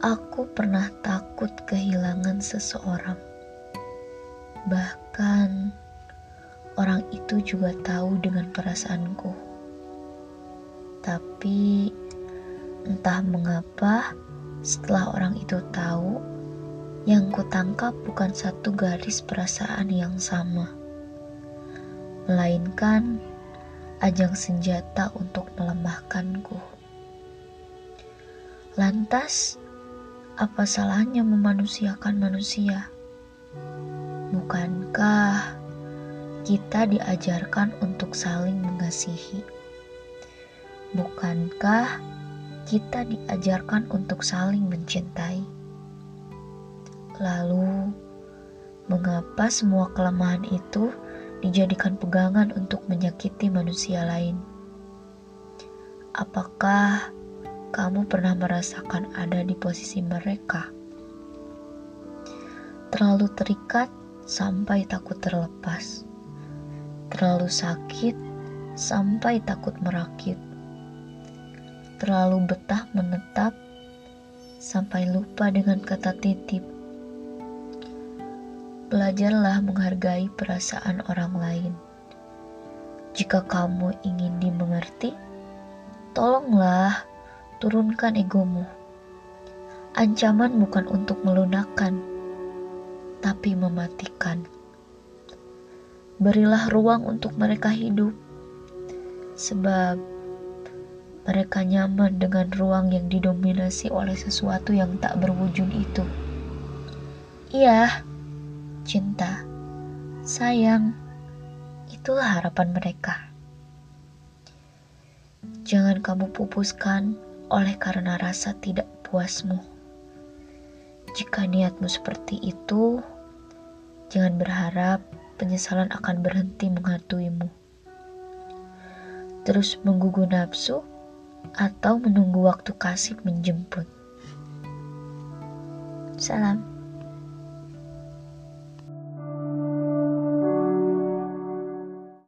Aku pernah takut kehilangan seseorang. Bahkan orang itu juga tahu dengan perasaanku. Tapi entah mengapa setelah orang itu tahu, yang kutangkap bukan satu garis perasaan yang sama, melainkan ajang senjata untuk melemahkanku. Lantas, apa salahnya memanusiakan manusia? Bukankah kita diajarkan untuk saling mengasihi? Bukankah kita diajarkan untuk saling mencintai? Lalu, mengapa semua kelemahan itu dijadikan pegangan untuk menyakiti manusia lain? Apakah kamu pernah merasakan ada di posisi mereka. Terlalu terikat sampai takut terlepas. Terlalu sakit sampai takut merakit. Terlalu betah menetap sampai lupa dengan kata titip. Belajarlah menghargai perasaan orang lain. Jika kamu ingin dimengerti, tolonglah turunkan egomu. Ancaman bukan untuk melunakkan, tapi mematikan. Berilah ruang untuk mereka hidup, sebab mereka nyaman dengan ruang yang didominasi oleh sesuatu yang tak berwujud itu. Iya, cinta, sayang, itulah harapan mereka. Jangan kamu pupuskan oleh karena rasa tidak puasmu. Jika niatmu seperti itu, jangan berharap penyesalan akan berhenti menghantuimu. Terus menggugu nafsu atau menunggu waktu kasih menjemput. Salam.